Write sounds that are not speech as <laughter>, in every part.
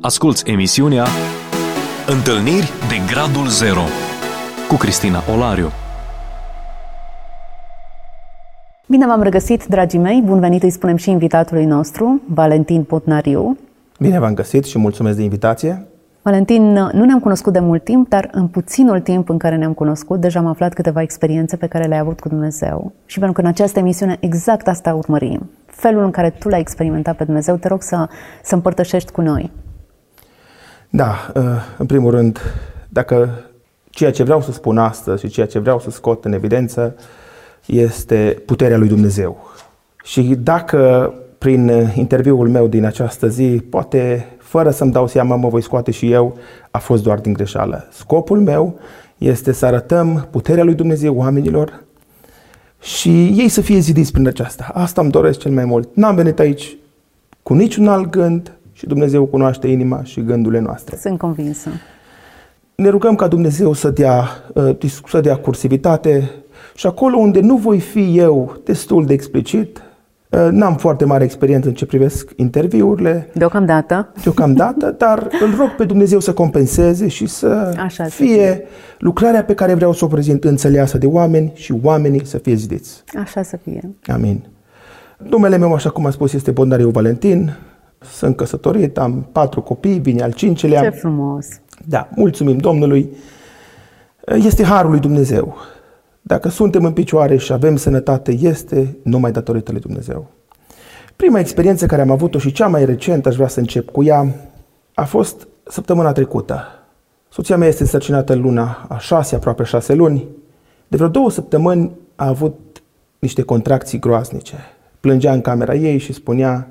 Asculți emisiunea Întâlniri de Gradul Zero cu Cristina Olariu. Bine v-am regăsit, dragii mei! Bun venit, îi spunem și invitatului nostru, Valentin Potnariu. Bine v-am găsit și mulțumesc de invitație. Valentin, nu ne-am cunoscut de mult timp, dar în puținul timp în care ne-am cunoscut, deja am aflat câteva experiențe pe care le-ai avut cu Dumnezeu. Și pentru că în această emisiune exact asta urmărim. Felul în care tu l-ai experimentat pe Dumnezeu, te rog să, să împărtășești cu noi. Da, uh, în primul rând, dacă ceea ce vreau să spun astăzi și ceea ce vreau să scot în evidență este puterea lui Dumnezeu. Și dacă prin interviul meu din această zi, poate fără să-mi dau seama, mă voi scoate și eu, a fost doar din greșeală. Scopul meu este să arătăm puterea lui Dumnezeu oamenilor și ei să fie zidiți prin aceasta. Asta îmi doresc cel mai mult. N-am venit aici cu niciun alt gând, și Dumnezeu cunoaște inima și gândurile noastre. Sunt convinsă. Ne rugăm ca Dumnezeu să dea, uh, să dea cursivitate și acolo unde nu voi fi eu destul de explicit, uh, N-am foarte mare experiență în ce privesc interviurile. Deocamdată. Deocamdată, <laughs> dar îl rog pe Dumnezeu să compenseze și să Așa fie lucrarea pe care vreau să o prezint înțeleasă de oameni și oamenii să fie zidiți. Așa să fie. Amin. Numele meu, așa cum am spus, este Bondariu Valentin. Sunt căsătorit, am patru copii, vine al cincilea. Ce frumos! Da, mulțumim Domnului. Este Harul lui Dumnezeu. Dacă suntem în picioare și avem sănătate, este numai datorită lui Dumnezeu. Prima experiență care am avut-o și cea mai recentă, aș vrea să încep cu ea, a fost săptămâna trecută. Soția mea este însărcinată în luna a șase, aproape șase luni. De vreo două săptămâni a avut niște contracții groaznice. Plângea în camera ei și spunea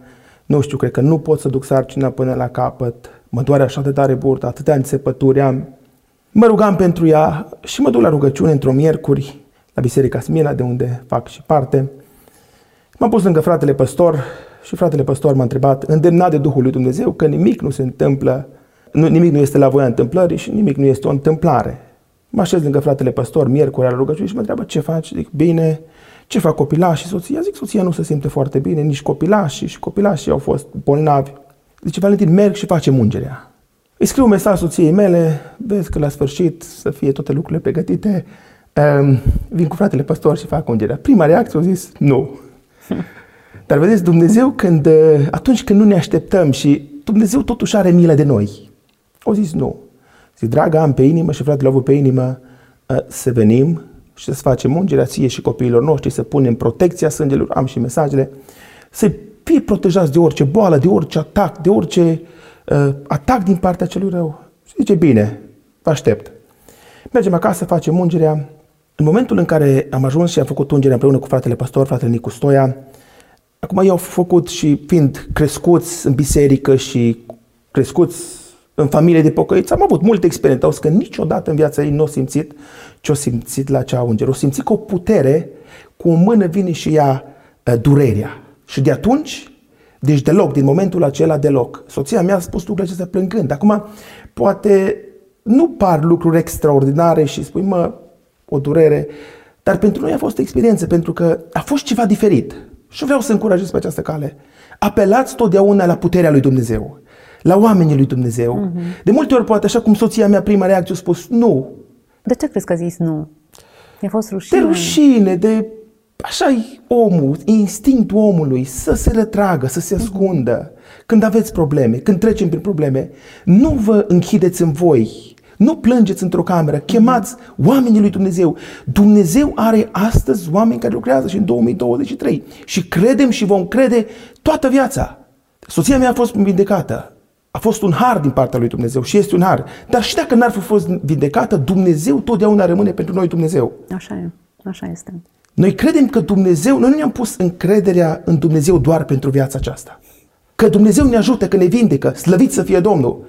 nu știu, cred că nu pot să duc sarcina până la capăt, mă doare așa de tare burta, atâtea înțepături am. Mă rugam pentru ea și mă duc la rugăciune într-o miercuri la Biserica Smila, de unde fac și parte. M-am pus lângă fratele păstor și fratele păstor m-a întrebat, îndemnat de Duhul lui Dumnezeu, că nimic nu se întâmplă, nu, nimic nu este la voia întâmplării și nimic nu este o întâmplare. Mă așez lângă fratele păstor, miercuri la rugăciune și mă întreabă ce faci. Zic, bine, ce fac copilașii, soția? Zic, soția nu se simte foarte bine, nici copilașii și copilașii au fost bolnavi. Zice, Valentin, merg și facem ungerea. Îi scriu un mesaj soției mele, vezi că la sfârșit să fie toate lucrurile pregătite, um, vin cu fratele păstor și fac ungerea. Prima reacție a zis, nu. <laughs> Dar vedeți, Dumnezeu când, uh, atunci când nu ne așteptăm și Dumnezeu totuși are milă de noi, au zis nu. Zic, dragă, am pe inimă și fratele a avut pe inimă uh, să venim și să facem ungerea ție și copiilor noștri, să punem protecția sângelor, am și mesajele, să fie protejați de orice boală, de orice atac, de orice uh, atac din partea celui rău. Și zice, bine, vă aștept. Mergem acasă, facem ungerea. În momentul în care am ajuns și am făcut ungerea împreună cu fratele pastor, fratele Nicu Stoia, acum eu au făcut și fiind crescuți în biserică și crescuți în familie de pocăiți, am avut multe experiențe. Au că niciodată în viața ei nu au simțit ce-o simțit la cea ungere. O simțit că o putere, cu o mână vine și ia uh, durerea. Și de atunci, deci deloc, din momentul acela deloc. Soția mea a spus lucrurile acestea plângând. Acum, poate nu par lucruri extraordinare și spui, mă, o durere, dar pentru noi a fost o experiență, pentru că a fost ceva diferit. Și vreau să încurajez pe această cale. Apelați totdeauna la puterea lui Dumnezeu, la oamenii lui Dumnezeu. Mm-hmm. De multe ori, poate așa cum soția mea, prima reacție a spus, nu, de ce crezi că a zis nu? Mi-a fost rușine. De rușine, de așa e omul, instinctul omului să se retragă, să se ascundă. Când aveți probleme, când trecem prin probleme, nu vă închideți în voi, nu plângeți într-o cameră, chemați oamenii lui Dumnezeu. Dumnezeu are astăzi oameni care lucrează și în 2023 și credem și vom crede toată viața. Soția mea a fost vindecată. A fost un har din partea lui Dumnezeu și este un har. Dar și dacă n-ar fi fost vindecată, Dumnezeu totdeauna rămâne pentru noi Dumnezeu. Așa e, așa este. Noi credem că Dumnezeu, noi nu ne-am pus încrederea în Dumnezeu doar pentru viața aceasta. Că Dumnezeu ne ajută, că ne vindecă, slăvit să fie Domnul.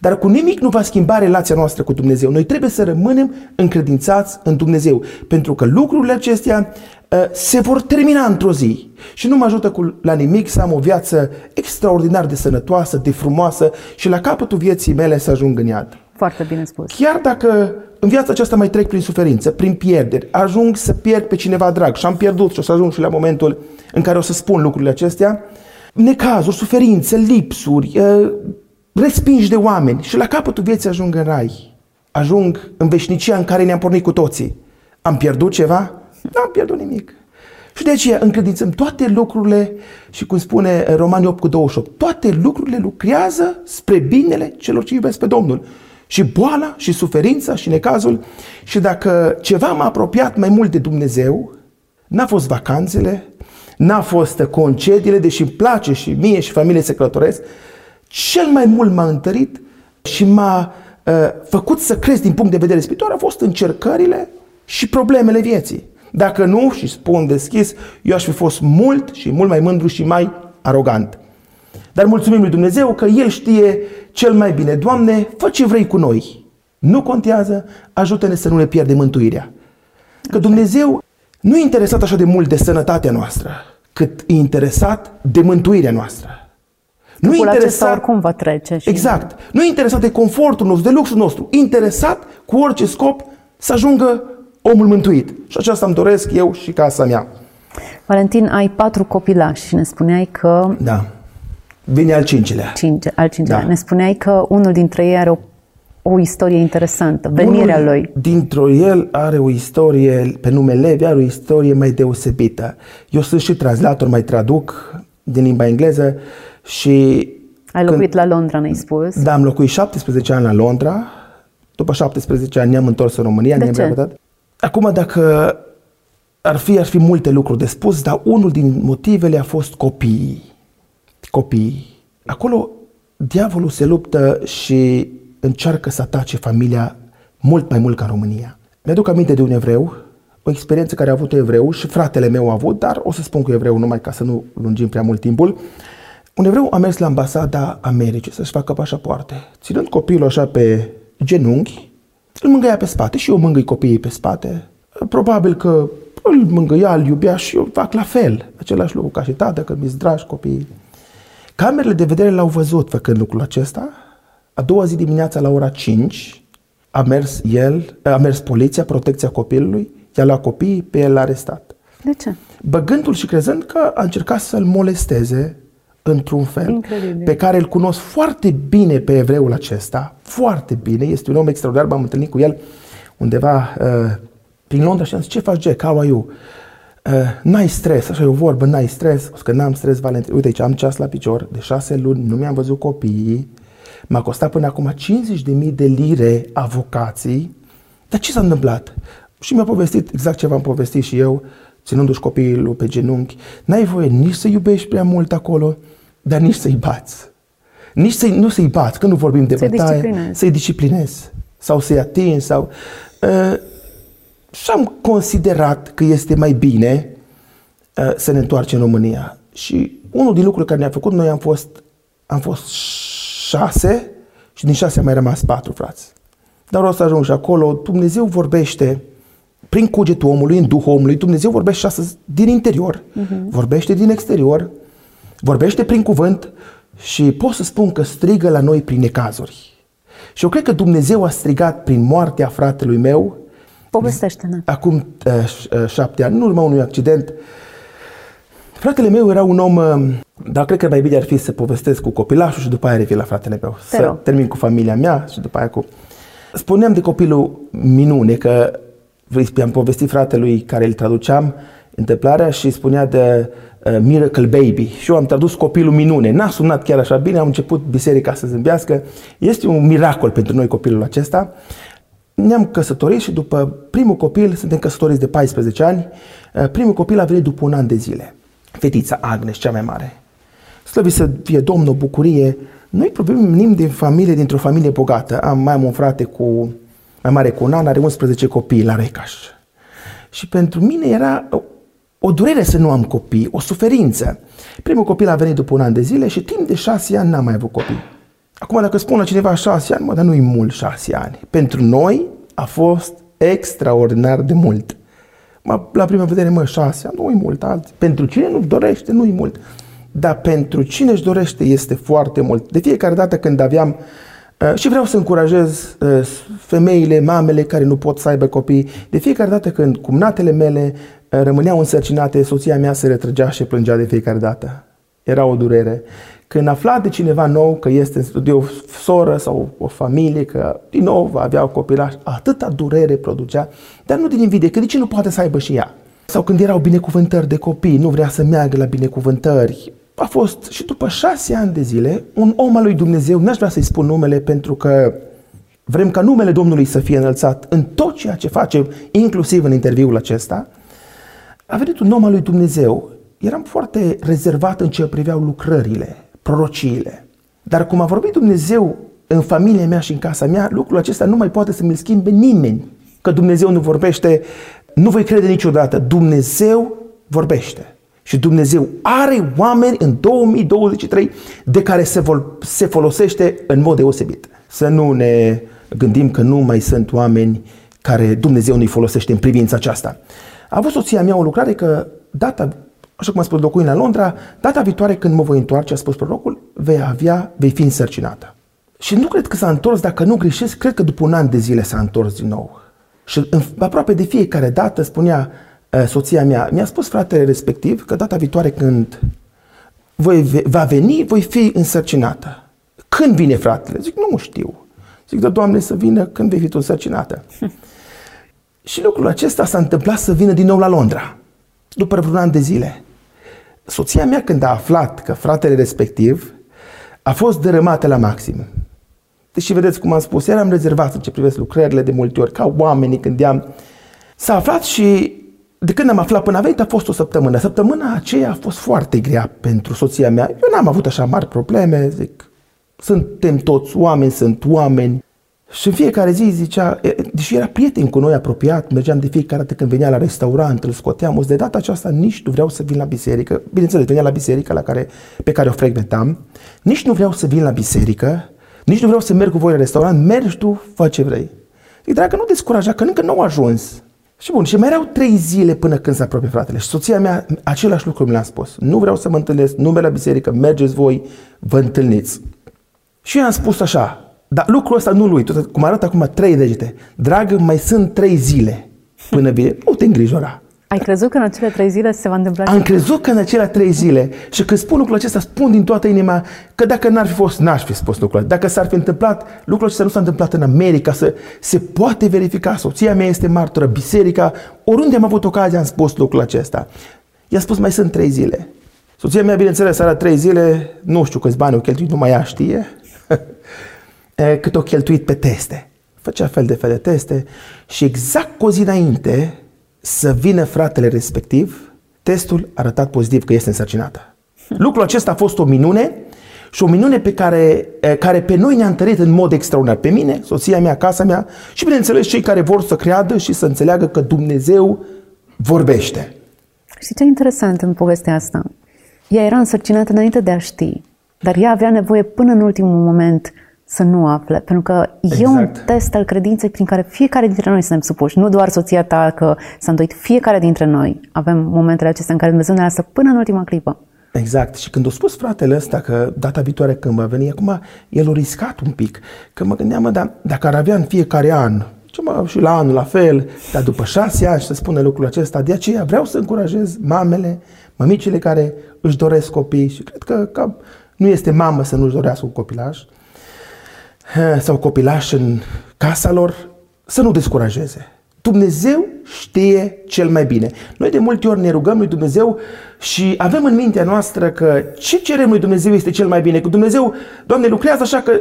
Dar cu nimic nu va schimba relația noastră cu Dumnezeu. Noi trebuie să rămânem încredințați în Dumnezeu, pentru că lucrurile acestea uh, se vor termina într-o zi. Și nu mă ajută cu, la nimic să am o viață extraordinar de sănătoasă, de frumoasă și la capătul vieții mele să ajung în iad. Foarte bine spus. Chiar dacă în viața aceasta mai trec prin suferință, prin pierderi, ajung să pierd pe cineva drag și am pierdut și o să ajung și la momentul în care o să spun lucrurile acestea, necazuri, suferințe, lipsuri, uh, respinși de oameni și la capătul vieții ajung în rai. Ajung în veșnicia în care ne-am pornit cu toții. Am pierdut ceva? Nu am pierdut nimic. Și de aceea încredințăm toate lucrurile și cum spune Romani 8 cu 28, toate lucrurile lucrează spre binele celor ce iubesc pe Domnul. Și boala, și suferința, și necazul. Și dacă ceva m-a apropiat mai mult de Dumnezeu, n-a fost vacanțele, n-a fost concediile, deși îmi place și mie și familie să călătoresc, cel mai mult m-a întărit și m-a uh, făcut să crezi din punct de vedere spiritual, au fost încercările și problemele vieții. Dacă nu, și spun deschis, eu aș fi fost mult și mult mai mândru și mai arogant. Dar mulțumim lui Dumnezeu că El știe cel mai bine. Doamne, fă ce vrei cu noi. Nu contează, ajută-ne să nu ne pierdem mântuirea. Că Dumnezeu nu e interesat așa de mult de sănătatea noastră, cât e interesat de mântuirea noastră. Nu e interesat oricum va trece. Și... Exact. Nu e interesat de confortul nostru, de luxul nostru. Interesat cu orice scop să ajungă omul mântuit. Și aceasta îmi doresc eu și casa mea. Valentin, ai patru copilași și ne spuneai că... Da. Vine al cincilea. Cinci, al cincilea. Da. Ne spuneai că unul dintre ei are o, o istorie interesantă, venirea Unul lui. Dintr-o el are o istorie, pe nume Levi, are o istorie mai deosebită. Eu sunt și translator, mai traduc din limba engleză și... Ai locuit când... la Londra, ne-ai spus. Da, am locuit 17 ani la Londra. După 17 ani ne-am întors în România, De ne-am ce? repetat. Acum, dacă ar fi, ar fi multe lucruri de spus, dar unul din motivele a fost copiii. Copiii. Acolo diavolul se luptă și încearcă să atace familia mult mai mult ca în România. Mi-aduc aminte de un evreu, o experiență care a avut evreu și fratele meu a avut, dar o să spun cu evreu numai ca să nu lungim prea mult timpul. Un evreu a mers la ambasada Americii să-și facă pașapoarte. Ținând copilul așa pe genunchi, îl mângâia pe spate și eu mângâi copiii pe spate. Probabil că îl mângâia, îl iubea și eu fac la fel. Același lucru ca și tată, că mi-s dragi copiii. Camerele de vedere l-au văzut făcând lucrul acesta. A doua zi dimineața la ora 5 a mers el, a mers poliția, protecția copilului, i-a luat copiii, pe el l-a arestat. De ce? Băgându-l și crezând că a încercat să-l molesteze într-un fel Incredibil. pe care îl cunosc foarte bine pe evreul acesta, foarte bine, este un om extraordinar, m-am întâlnit cu el undeva uh, prin Londra și am zis, ce faci Jack, how are you? Uh, n-ai stres, așa e o vorbă, n-ai stres, o să că n-am stres, Valentin. Uite aici, am ceas la picior, de șase luni, nu mi-am văzut copiii, m-a costat până acum 50.000 de lire avocații, dar ce s-a întâmplat? Și mi-a povestit exact ce v-am povestit și eu, ținându-și copiii pe genunchi. N-ai voie nici să iubești prea mult acolo, dar nici să-i bați. Nici să nu să-i bați, că nu vorbim de Să-i bătaie, disciplinezi. să-i disciplinezi sau să-i atingi sau... Uh, și am considerat că este mai bine uh, să ne întoarcem în România. Și unul din lucrurile care ne-a făcut, noi am fost, am fost șase și din șase a mai rămas patru frați. Dar o să ajung și acolo, Dumnezeu vorbește prin cugetul omului, în Duhul omului, Dumnezeu vorbește și astăzi din interior, uh-huh. vorbește din exterior, vorbește prin cuvânt și pot să spun că strigă la noi prin necazuri. Și eu cred că Dumnezeu a strigat prin moartea fratelui meu Povestește-ne. acum uh, ș- uh, șapte ani, în urma unui accident. Fratele meu era un om, uh, dar cred că mai bine ar fi să povestesc cu copilașul și după aia revin la fratele meu. Te să rog. termin cu familia mea și după aia cu... Spuneam de copilul minune, că i-am povestit fratelui care îl traduceam întâmplarea și spunea de uh, Miracle Baby. Și eu am tradus copilul minune. N-a sunat chiar așa bine, am început biserica să zâmbească. Este un miracol pentru noi copilul acesta. Ne-am căsătorit și după primul copil, suntem căsătoriți de 14 ani, uh, primul copil a venit după un an de zile. Fetița Agnes, cea mai mare. Slăvit să fie Domnul, bucurie. Noi provenim din familie, dintr-o familie bogată. Am, mai am un frate cu, mai mare cu un an, are 11 copii la Recaș. Și pentru mine era o, o durere să nu am copii, o suferință. Primul copil a venit după un an de zile și timp de șase ani n-am mai avut copii. Acum dacă spun la cineva șase ani, mă, dar nu-i mult șase ani. Pentru noi a fost extraordinar de mult. Mă, la prima vedere, mă, șase ani, nu-i mult. Alții. Pentru cine nu dorește, nu-i mult. Dar pentru cine își dorește este foarte mult. De fiecare dată când aveam uh, și vreau să încurajez uh, femeile, mamele care nu pot să aibă copii. De fiecare dată când cumnatele mele uh, rămâneau însărcinate, soția mea se retrăgea și plângea de fiecare dată. Era o durere. Când afla de cineva nou că este în studiu o soră sau o familie, că din nou va avea o copilaș, atâta durere producea, dar nu din invidie, că de ce nu poate să aibă și ea? Sau când erau binecuvântări de copii, nu vrea să meargă la binecuvântări. A fost și după șase ani de zile, un om al lui Dumnezeu, n-aș vrea să-i spun numele pentru că vrem ca numele Domnului să fie înălțat în tot ceea ce face, inclusiv în interviul acesta, a venit un om al lui Dumnezeu. Eram foarte rezervat în ce priveau lucrările, prorociile. Dar cum a vorbit Dumnezeu în familia mea și în casa mea, lucrul acesta nu mai poate să mi-l schimbe nimeni. Că Dumnezeu nu vorbește, nu voi crede niciodată. Dumnezeu vorbește. Și Dumnezeu are oameni în 2023 de care se, vol, se folosește în mod deosebit. Să nu ne gândim că nu mai sunt oameni care Dumnezeu nu-i folosește în privința aceasta. A avut soția mea o lucrare că data, așa cum a spus locuind la Londra, data viitoare când mă voi întoarce, a spus prorocul, vei avea, vei fi însărcinată. Și nu cred că s-a întors, dacă nu greșesc, cred că după un an de zile s-a întors din nou. Și aproape de fiecare dată spunea uh, soția mea, mi-a spus fratele respectiv că data viitoare când voi, va veni, voi fi însărcinată. Când vine fratele? Zic, nu știu. Zic, da, Doamne, să vină când vei fi tu însărcinată. <laughs> și lucrul acesta s-a întâmplat să vină din nou la Londra, după vreun an de zile. Soția mea, când a aflat că fratele respectiv a fost dărâmată la maxim, deși vedeți cum am spus, eram rezervat în ce privesc lucrările de multe ori, ca oamenii când i-am... S-a aflat și de când am aflat până a venit a fost o săptămână. Săptămâna aceea a fost foarte grea pentru soția mea. Eu n-am avut așa mari probleme, zic, suntem toți oameni, sunt oameni. Și în fiecare zi zicea, deși era prieten cu noi apropiat, mergeam de fiecare dată când venea la restaurant, îl scoteam, de data aceasta nici nu vreau să vin la biserică. Bineînțeles, venea la biserică la care, pe care o frecventam, nici nu vreau să vin la biserică, nici nu vreau să merg cu voi la restaurant, mergi tu, fă ce vrei. Zic, dragă, nu descuraja, că încă nu au ajuns. Și bun, și mai erau trei zile până când se apropie fratele. Și soția mea, același lucru mi l-a spus. Nu vreau să mă întâlnesc, nu merg la biserică, mergeți voi, vă întâlniți. Și eu am spus așa, dar lucrul ăsta nu lui, tot, cum arată acum trei degete. Dragă, mai sunt trei zile până vine. Nu te îngrijora. Ai crezut că în acele trei zile se va întâmpla Am crezut că în acele trei zile și când spun lucrul acesta, spun din toată inima că dacă n-ar fi fost, n-aș fi spus lucrul Dacă s-ar fi întâmplat, lucrul acesta nu s-a întâmplat în America, să se poate verifica, soția mea este martură, biserica, oriunde am avut ocazia am spus lucrul acesta. I-a spus, mai sunt trei zile. Soția mea, bineînțeles, era trei zile, nu știu câți bani o cheltuit, numai ea știe, cât o cheltuit pe teste. Făcea fel de fel de teste și exact cu o zi înainte să vină fratele respectiv, testul a arătat pozitiv că este însărcinată. Lucrul acesta a fost o minune și o minune pe care, care pe noi ne-a întărit în mod extraordinar. Pe mine, soția mea, casa mea și bineînțeles cei care vor să creadă și să înțeleagă că Dumnezeu vorbește. Și ce interesant în povestea asta? Ea era însărcinată înainte de a ști, dar ea avea nevoie până în ultimul moment să nu afle, pentru că exact. e un exact. test al credinței prin care fiecare dintre noi suntem supuși, nu doar soția ta că s-a îndoit, fiecare dintre noi avem momentele acestea în care Dumnezeu ne lasă până în ultima clipă. Exact. Și când a spus fratele ăsta că data viitoare când va veni, acum el a riscat un pic. Că mă gândeam, mă, dar dacă ar avea în fiecare an, ce mă, și la anul la fel, dar după șase ani să spune lucrul acesta, de aceea vreau să încurajez mamele, mămicile care își doresc copii și cred că, că nu este mamă să nu-și dorească un copilaj, sau copilași în casa lor, să nu descurajeze. Dumnezeu știe cel mai bine. Noi de multe ori ne rugăm lui Dumnezeu și avem în mintea noastră că ce cerem lui Dumnezeu este cel mai bine. Că Dumnezeu, Doamne, lucrează așa că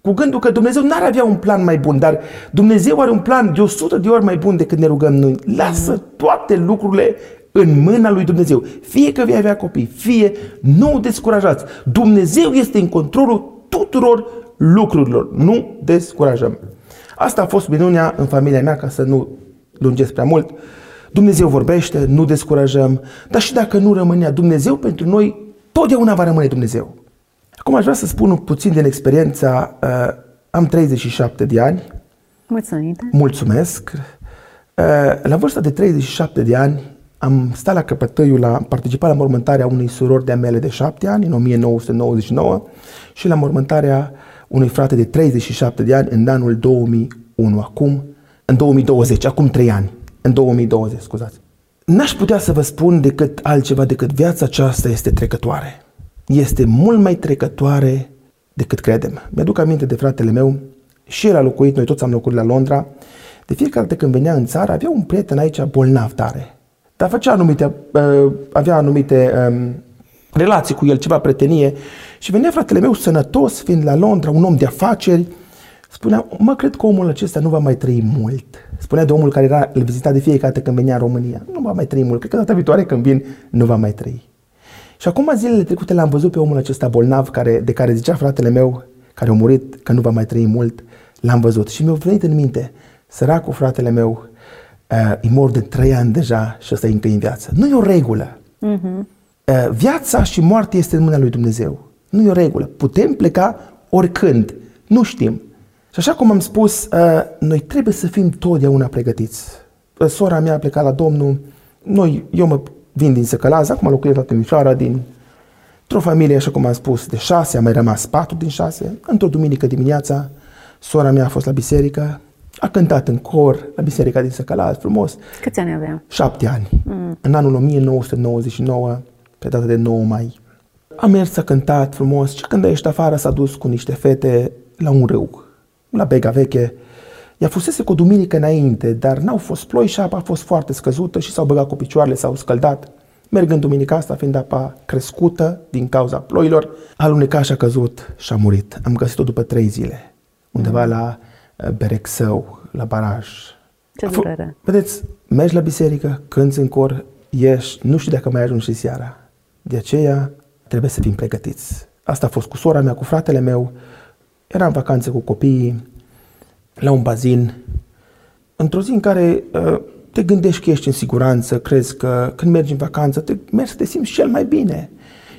cu gândul că Dumnezeu n-ar avea un plan mai bun, dar Dumnezeu are un plan de 100 de ori mai bun decât ne rugăm noi. Lasă toate lucrurile în mâna lui Dumnezeu. Fie că vei avea copii, fie nu descurajați. Dumnezeu este în controlul tuturor lucrurilor. Nu descurajăm. Asta a fost minunea în familia mea, ca să nu lungesc prea mult. Dumnezeu vorbește, nu descurajăm, dar și dacă nu rămânea Dumnezeu pentru noi, totdeauna va rămâne Dumnezeu. Acum aș vrea să spun puțin din experiența, uh, am 37 de ani. Mulțumesc. Mulțumesc. Uh, la vârsta de 37 de ani am stat la căpătăiul, la, am participat la mormântarea unei surori de-a mele de 7 ani, în 1999, și la mormântarea unui frate de 37 de ani în anul 2001, acum, în 2020, acum 3 ani, în 2020, scuzați. N-aș putea să vă spun decât altceva decât viața aceasta este trecătoare. este mult mai trecătoare decât credem. Mi-aduc aminte de fratele meu, și el a locuit, noi toți am locuit la Londra. De fiecare dată când venea în țară, avea un prieten aici bolnav tare. Dar făcea anumite, uh, avea anumite um, relații cu el, ceva pretenie. Și venea fratele meu sănătos, fiind la Londra, un om de afaceri. Spunea, mă, cred că omul acesta nu va mai trăi mult. Spunea de omul care era, îl vizita de fiecare dată când venea în România. Nu va mai trăi mult. Cred că data viitoare când vin, nu va mai trăi. Și acum zilele trecute l-am văzut pe omul acesta bolnav care, de care zicea fratele meu, care a murit, că nu va mai trăi mult, l-am văzut. Și mi-a venit în minte, săracul fratele meu, uh, e mor de trei ani deja și ăsta e încă în viață. Nu e o regulă. Uh-huh. Uh, viața și moartea este în mâna lui Dumnezeu. Nu e o regulă. Putem pleca oricând. Nu știm. Și așa cum am spus, uh, noi trebuie să fim totdeauna pregătiți. Uh, sora mea a plecat la Domnul, noi, eu mă vin din Săcălaz, acum locuiesc la Timișoara, din într-o familie, așa cum am spus, de șase, am mai rămas patru din șase. Într-o duminică dimineața, sora mea a fost la biserică, a cântat în cor la biserica din Săcălaz, frumos. Câți ani avea? Șapte ani. Mm. În anul 1999, pe data de 9 mai. A mers, a cântat frumos și când a ieșit afară s-a dus cu niște fete la un râu, la Bega Veche. Ea fusese cu o duminică înainte, dar n-au fost ploi și apa a fost foarte scăzută și s-au băgat cu picioarele, s-au scăldat. Mergând duminica asta, fiind apa crescută din cauza ploilor, a alunecat și a căzut și a murit. Am găsit-o după trei zile, undeva mm. la uh, Berexău, la baraj. Ce durere. Vedeți, mergi la biserică, cânți în cor, ieși, nu știu dacă mai ajungi și seara. De aceea trebuie să fim pregătiți. Asta a fost cu sora mea, cu fratele meu. Eram în vacanțe cu copiii, la un bazin, într-o zi în care uh, te gândești că ești în siguranță, crezi că când mergi în vacanță, te, mergi să te simți cel mai bine.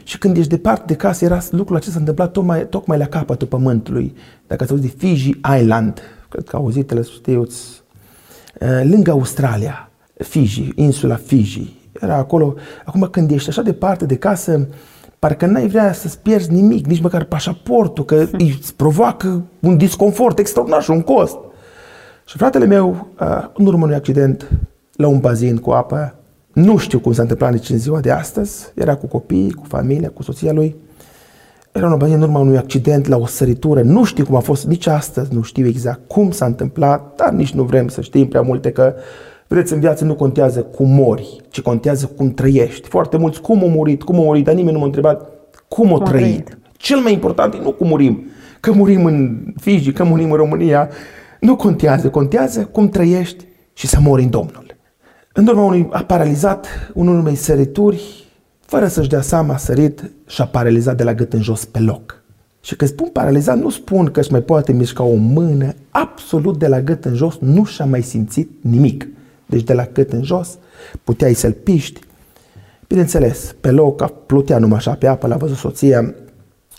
Și când ești departe de casă, era lucrul acesta întâmplat tocmai, tocmai la capătul pământului. Dacă ați auzit de Fiji Island, cred că auzit, le știuți, uh, lângă Australia, Fiji, insula Fiji. Era acolo, acum când ești așa departe de casă, parcă n-ai vrea să-ți pierzi nimic, nici măcar pașaportul, că <laughs> îți provoacă un disconfort extraordinar și un cost. Și fratele meu, în urmă unui accident, la un bazin cu apă, nu știu cum s-a întâmplat nici în ziua de astăzi, era cu copii, cu familia, cu soția lui, era un bazin în urma unui accident la o săritură, nu știu cum a fost nici astăzi, nu știu exact cum s-a întâmplat, dar nici nu vrem să știm prea multe că Vedeți, în viață nu contează cum mori, ci contează cum trăiești. Foarte mulți cum au murit, cum au murit, dar nimeni nu m-a întrebat cum au trăit. trăit. Cel mai important e nu cum murim. Că murim în Fiji, că murim în România, nu contează. Contează cum trăiești și să mori în Domnul. În urma unui a paralizat unul unei sărituri, fără să-și dea seama, a sărit și a paralizat de la gât în jos pe loc. Și când spun paralizat, nu spun că își mai poate mișca o mână, absolut de la gât în jos nu și-a mai simțit nimic deci de la cât în jos, puteai să-l piști. Bineînțeles, pe loc plutea numai așa pe apă, l-a văzut soția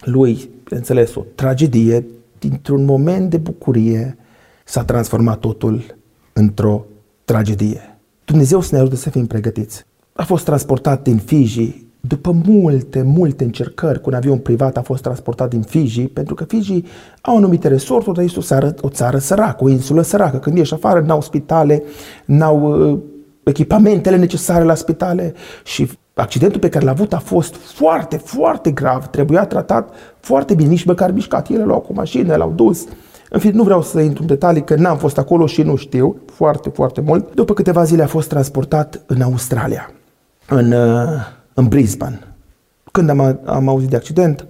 lui, bineînțeles, o tragedie, dintr-un moment de bucurie s-a transformat totul într-o tragedie. Dumnezeu să ne ajute să fim pregătiți. A fost transportat din Fiji după multe, multe încercări cu un avion privat a fost transportat din Fiji, pentru că Fiji au anumite resorturi, dar este o țară, o țară săracă, o insulă săracă. Când ești afară, n-au spitale, n-au uh, echipamentele necesare la spitale și accidentul pe care l-a avut a fost foarte, foarte grav. Trebuia tratat foarte bine, nici măcar mișcat. Ele l-au cu mașină, l-au dus. În fine, nu vreau să intru în detalii, că n-am fost acolo și nu știu foarte, foarte mult. După câteva zile a fost transportat în Australia, în uh, în Brisbane. Când am, am auzit de accident,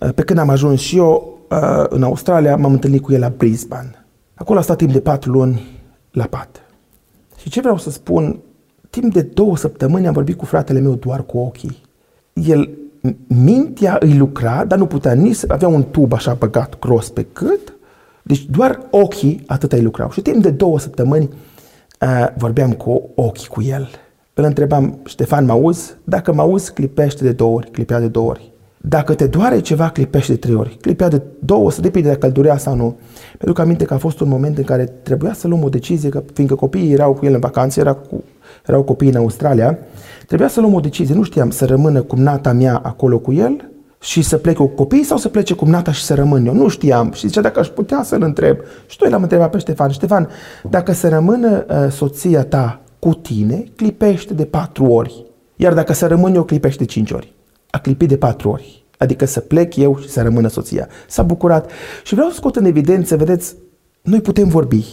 uh, pe când am ajuns și eu uh, în Australia, m-am întâlnit cu el la Brisbane. Acolo a stat timp de patru luni la pat. Și ce vreau să spun, timp de două săptămâni am vorbit cu fratele meu doar cu ochii. El, mintea îi lucra, dar nu putea nici să avea un tub așa băgat gros pe cât, deci doar ochii atât îi lucrau. Și timp de două săptămâni uh, vorbeam cu ochii cu el. Îl întrebam, Ștefan, mă auzi? Dacă mă auzi, clipește de două ori, clipea de două ori. Dacă te doare ceva, clipește de trei ori. Clipea de două, să depinde dacă îl durea sau nu. Pentru că aminte că a fost un moment în care trebuia să luăm o decizie, că fiindcă copiii erau cu el în vacanță, era cu, erau copii în Australia, trebuia să luăm o decizie. Nu știam să rămână cu nata mea acolo cu el și să plece cu copiii sau să plece cu nata și să rămân eu. Nu știam. Și zicea dacă aș putea să-l întreb. Și tu l-am întrebat pe Ștefan. Ștefan, dacă să rămână uh, soția ta cu tine, clipește de patru ori. Iar dacă să rămân eu, clipește de cinci ori. A clipit de patru ori. Adică să plec eu și să rămână soția. S-a bucurat. Și vreau să scot în evidență, vedeți, noi putem vorbi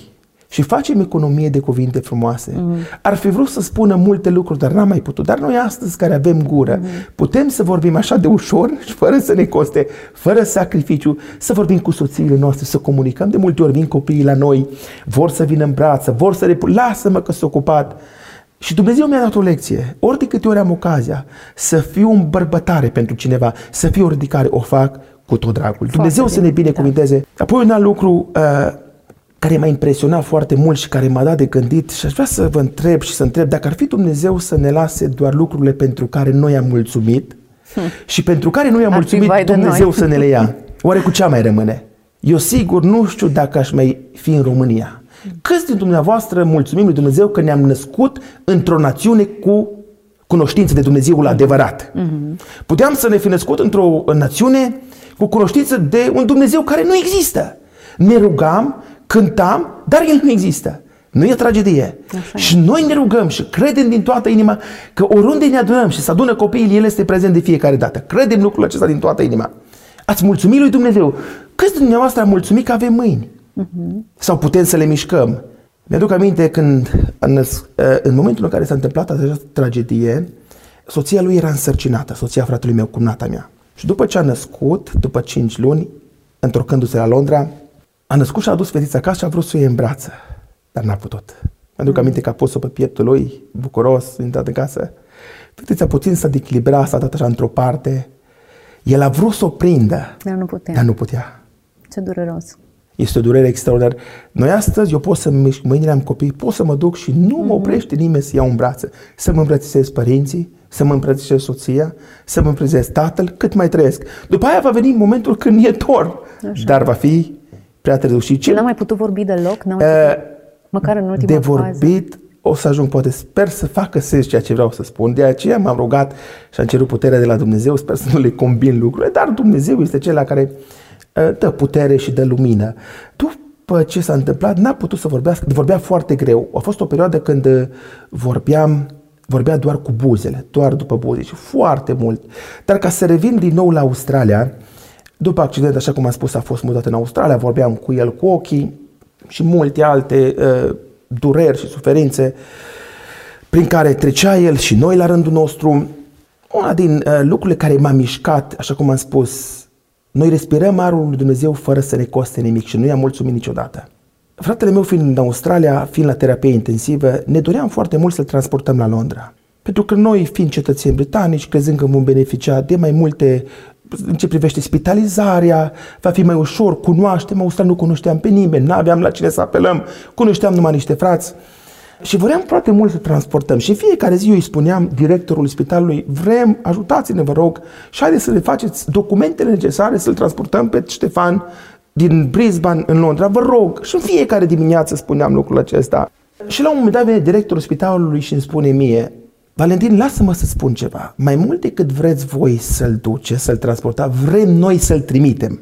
și facem economie de cuvinte frumoase. Mm. Ar fi vrut să spună multe lucruri, dar n-am mai putut. Dar noi astăzi care avem gură, mm. putem să vorbim așa de ușor și fără să ne coste, fără sacrificiu, să vorbim cu soțiile noastre, să comunicăm. De multe ori vin copiii la noi, vor să vină în brață, vor să le lasă-mă că sunt ocupat. Și Dumnezeu mi-a dat o lecție. Ori de câte ori am ocazia să fiu un bărbătare pentru cineva, să fiu o ridicare, o fac cu tot dragul. Foarte Dumnezeu bine, să ne binecuvinteze. Da. Apoi un alt lucru, uh, care m-a impresionat foarte mult și care m-a dat de gândit și aș vrea să vă întreb și să întreb dacă ar fi Dumnezeu să ne lase doar lucrurile pentru care noi am mulțumit hm. și pentru care noi am ar mulțumit Dumnezeu să ne le ia. Oare cu ce mai rămâne? Eu sigur nu știu dacă aș mai fi în România. Câți din dumneavoastră mulțumim lui Dumnezeu că ne-am născut într-o națiune cu cunoștință de Dumnezeul adevărat. Mm-hmm. Puteam să ne fi născut într-o națiune cu cunoștință de un Dumnezeu care nu există. Ne rugam cântam, dar el nu există. Nu e tragedie. Așa și noi ne rugăm și credem din toată inima că oriunde ne adunăm și să adună copiii, el este prezent de fiecare dată. Credem lucrul acesta din toată inima. Ați mulțumit lui Dumnezeu. Câți din dumneavoastră am mulțumit că avem mâini? Uh-huh. Sau putem să le mișcăm? Mi-aduc aminte când, în, în momentul în care s-a întâmplat această tragedie, soția lui era însărcinată, soția fratelui meu, cumnata mea. Și după ce a născut, după 5 luni, întorcându-se la Londra, a născut și a adus fetița acasă și a vrut să o iei în brață, dar n-a putut. Mi-aduc mm. aminte că a pus-o pe pieptul lui, bucuros, intrat în casă. Fetița puțin s-a dechilibrat, s-a dat așa într-o parte. El a vrut să o prindă, dar nu putea. Dar nu putea. Ce dureros. Este o durere extraordinară. Noi astăzi, eu pot să mișc mâinile am copii, pot să mă duc și nu mă mhm. oprește nimeni să iau în brață, să mă îmbrățișez părinții, să mă îmbrățișez soția, să mă îmbrățișez tatăl, cât mai trăiesc. După aia va veni momentul când e dor, Așa. dar va fi prea târziu. Și ce... N-am mai putut vorbi deloc? N-am mai putut, uh, măcar în ultima De vorbit fază. o să ajung, poate sper să facă sens ceea ce vreau să spun. De aceea m-am rugat și am cerut puterea de la Dumnezeu. Sper să nu le combin lucrurile, dar Dumnezeu este cel care uh, dă putere și dă lumină. După ce s-a întâmplat, n-a putut să vorbească, vorbea foarte greu. A fost o perioadă când uh, vorbeam vorbea doar cu buzele, doar după buze și foarte mult. Dar ca să revin din nou la Australia, după accident, așa cum am spus, a fost mutat în Australia, vorbeam cu el cu ochii și multe alte uh, dureri și suferințe prin care trecea el și noi la rândul nostru. Una din uh, lucrurile care m-a mișcat, așa cum am spus, noi respirăm arul lui Dumnezeu fără să ne coste nimic și nu i-am mulțumit niciodată. Fratele meu fiind în Australia, fiind la terapie intensivă, ne doream foarte mult să-l transportăm la Londra. Pentru că noi, fiind cetățeni britanici, crezând că vom beneficia de mai multe în ce privește spitalizarea, va fi mai ușor, cunoaștem, Australia nu cunoșteam pe nimeni, nu aveam la cine să apelăm, cunoșteam numai niște frați. Și vreau foarte mult să transportăm. Și fiecare zi eu îi spuneam directorului spitalului, vrem, ajutați-ne, vă rog, și haideți să le faceți documentele necesare să-l transportăm pe Ștefan din Brisbane în Londra, vă rog. Și în fiecare dimineață spuneam lucrul acesta. Și la un moment dat vine directorul spitalului și îmi spune mie, Valentin, lasă-mă să spun ceva. Mai mult decât vreți voi să-l duce, să-l transporta, vrem noi să-l trimitem.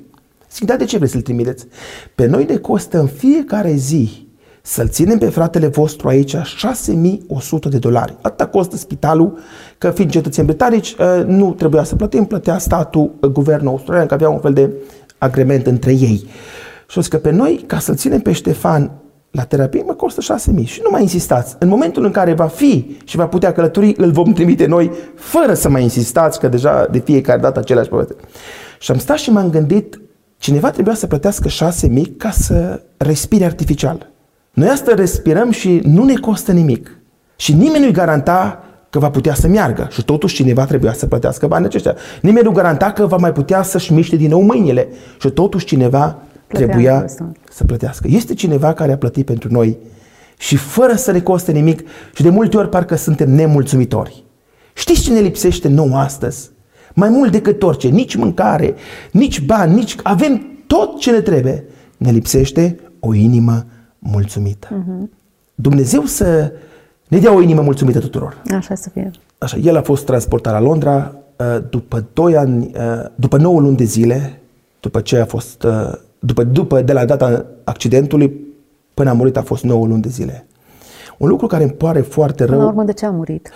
Zic, da, de ce vreți să-l trimiteți? Pe noi ne costă în fiecare zi să-l ținem pe fratele vostru aici 6100 de dolari. Atâta costă spitalul, că fiind cetățeni britanici, ă, nu trebuia să plătim, plătea statul, ă, guvernul australian, că avea un fel de agrement între ei. Și o că pe noi, ca să-l ținem pe Ștefan la terapie mă costă 6.000 și nu mai insistați. În momentul în care va fi și va putea călători, îl vom trimite noi fără să mai insistați, că deja de fiecare dată aceleași poveste. Și am stat și m-am gândit, cineva trebuia să plătească 6.000 ca să respire artificial. Noi asta respirăm și nu ne costă nimic. Și nimeni nu-i garanta că va putea să meargă și totuși cineva trebuia să plătească banii aceștia. Nimeni nu garanta că va mai putea să-și miște din nou mâinile și totuși cineva trebuia să plătească. Este cineva care a plătit pentru noi și fără să ne coste nimic și de multe ori parcă suntem nemulțumitori. Știți ce ne lipsește nou astăzi? Mai mult decât orice, nici mâncare, nici bani, nici... Avem tot ce ne trebuie. Ne lipsește o inimă mulțumită. Uh-huh. Dumnezeu să ne dea o inimă mulțumită tuturor. Așa să fie. Așa, el a fost transportat la Londra uh, după 2 ani, uh, după 9 luni de zile, după ce a fost uh, după, după, de la data accidentului până a murit a fost 9 luni de zile. Un lucru care îmi pare foarte rău... Până la urmă, de ce a murit?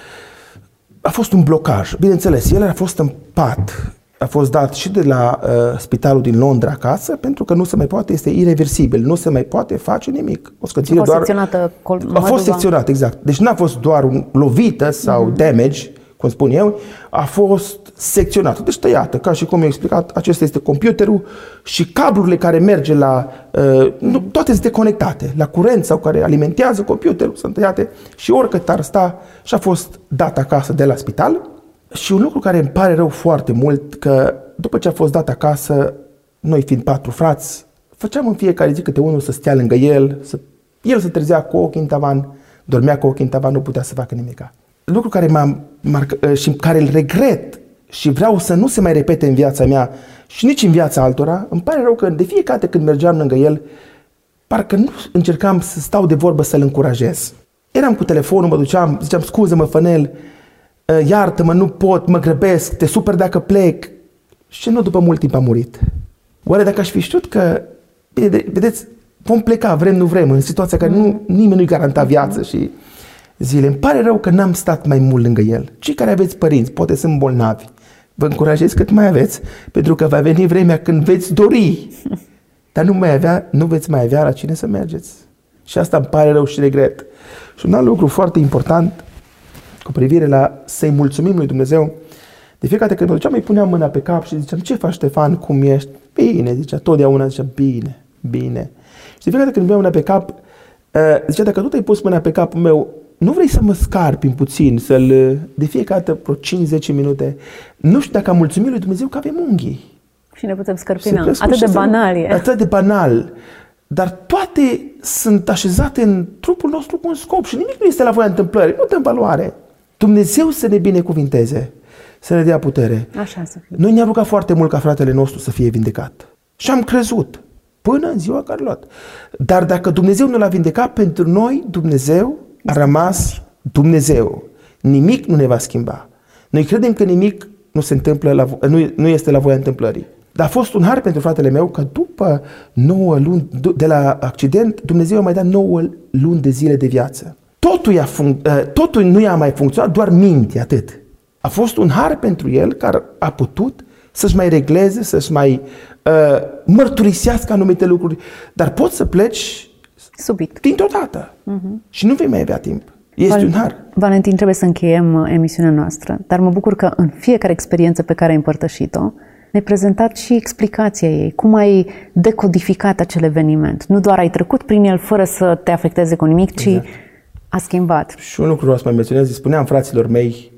A fost un blocaj. Bineînțeles, el a fost în pat a fost dat și de la uh, spitalul din Londra acasă, pentru că nu se mai poate, este irreversibil, nu se mai poate face nimic. O scățire doar... secționată col- A fost secționat, exact. Deci n-a fost doar un lovită sau mm-hmm. damage, cum spun eu, a fost secționată, deci tăiată, ca și cum i explicat, acesta este computerul și cablurile care merge la, uh, nu, toate sunt deconectate, la curent sau care alimentează computerul sunt tăiate și oricât ar sta și a fost dat acasă de la spital. Și un lucru care îmi pare rău foarte mult, că după ce a fost dat acasă, noi fiind patru frați, făceam în fiecare zi câte unul să stea lângă el, să, el să trezea cu ochii în tavan, dormea cu ochii în tavan, nu putea să facă nimica lucru care m-a marcat ă, și care îl regret și vreau să nu se mai repete în viața mea și nici în viața altora, îmi pare rău că de fiecare dată când mergeam lângă el, parcă nu încercam să stau de vorbă să-l încurajez. Eram cu telefonul, mă duceam, ziceam, scuză-mă, Fănel, ă, iartă-mă, nu pot, mă grăbesc, te super dacă plec. Și nu după mult timp a murit. Oare dacă aș fi știut că, bine, vedeți, vom pleca, vrem, nu vrem, în situația care nu, nimeni nu-i garanta viață și zile. Îmi pare rău că n-am stat mai mult lângă el. Cei care aveți părinți, poate sunt bolnavi, vă încurajez cât mai aveți, pentru că va veni vremea când veți dori, <laughs> dar nu, mai avea, nu veți mai avea la cine să mergeți. Și asta îmi pare rău și regret. Și un alt lucru foarte important cu privire la să-i mulțumim lui Dumnezeu, de fiecare dată când mă duceam, îi puneam mâna pe cap și ziceam, ce faci Ștefan, cum ești? Bine, zicea, totdeauna zicea, bine, bine. Și de fiecare dată când îmi puneam mâna pe cap, uh, zicea, dacă tu te-ai pus mâna pe capul meu, nu vrei să mă scarpi în puțin, să-l, de fiecare dată vreo 5-10 minute, nu știu dacă am mulțumit lui Dumnezeu că avem unghii. Și ne putem scărpina. Atât de banal e. Atât de banal. Dar toate sunt așezate în trupul nostru cu un scop și nimic nu este la voia întâmplării, nu dăm valoare. Dumnezeu să ne binecuvinteze, să ne dea putere. Așa să fie. Noi ne-am rugat foarte mult ca fratele nostru să fie vindecat. Și am crezut până în ziua care luat. Dar dacă Dumnezeu nu l-a vindecat pentru noi, Dumnezeu a rămas Dumnezeu. Nimic nu ne va schimba. Noi credem că nimic nu se întâmplă la, nu, nu este la voia întâmplării. Dar a fost un har pentru fratele meu că după 9 luni de la accident, Dumnezeu a mai dat 9 luni de zile de viață. Totul, i-a func- ă, totul nu i-a mai funcționat, doar minte, atât. A fost un har pentru el care a putut să-și mai regleze, să-și mai uh, mărturisească anumite lucruri. Dar poți să pleci Subit. Dintr-o dată. Uh-huh. Și nu vei mai avea timp. Este Val- un har. Valentin, trebuie să încheiem uh, emisiunea noastră, dar mă bucur că în fiecare experiență pe care ai împărtășit-o, ne-ai prezentat și explicația ei, cum ai decodificat acel eveniment. Nu doar ai trecut prin el fără să te afecteze cu nimic, ci exact. a schimbat. Și un lucru vreau să mai menționez, spuneam fraților mei,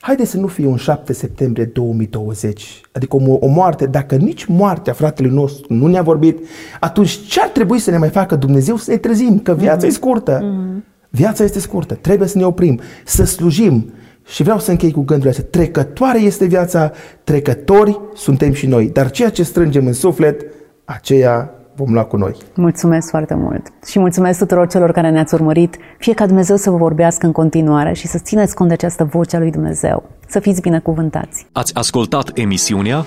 Haideți să nu fie un 7 septembrie 2020, adică o, o moarte, dacă nici moartea fratelui nostru nu ne-a vorbit, atunci ce ar trebui să ne mai facă Dumnezeu să ne trezim, că viața mm-hmm. e scurtă. Mm-hmm. Viața este scurtă, trebuie să ne oprim, să slujim. Și vreau să închei cu gândul astea. Trecătoare este viața, trecători suntem și noi, dar ceea ce strângem în suflet, aceea vom lua cu noi. Mulțumesc foarte mult și mulțumesc tuturor celor care ne-ați urmărit. Fie ca Dumnezeu să vă vorbească în continuare și să țineți cont de această voce a lui Dumnezeu. Să fiți binecuvântați. Ați ascultat emisiunea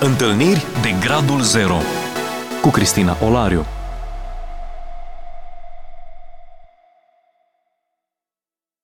Întâlniri de Gradul Zero cu Cristina Olariu.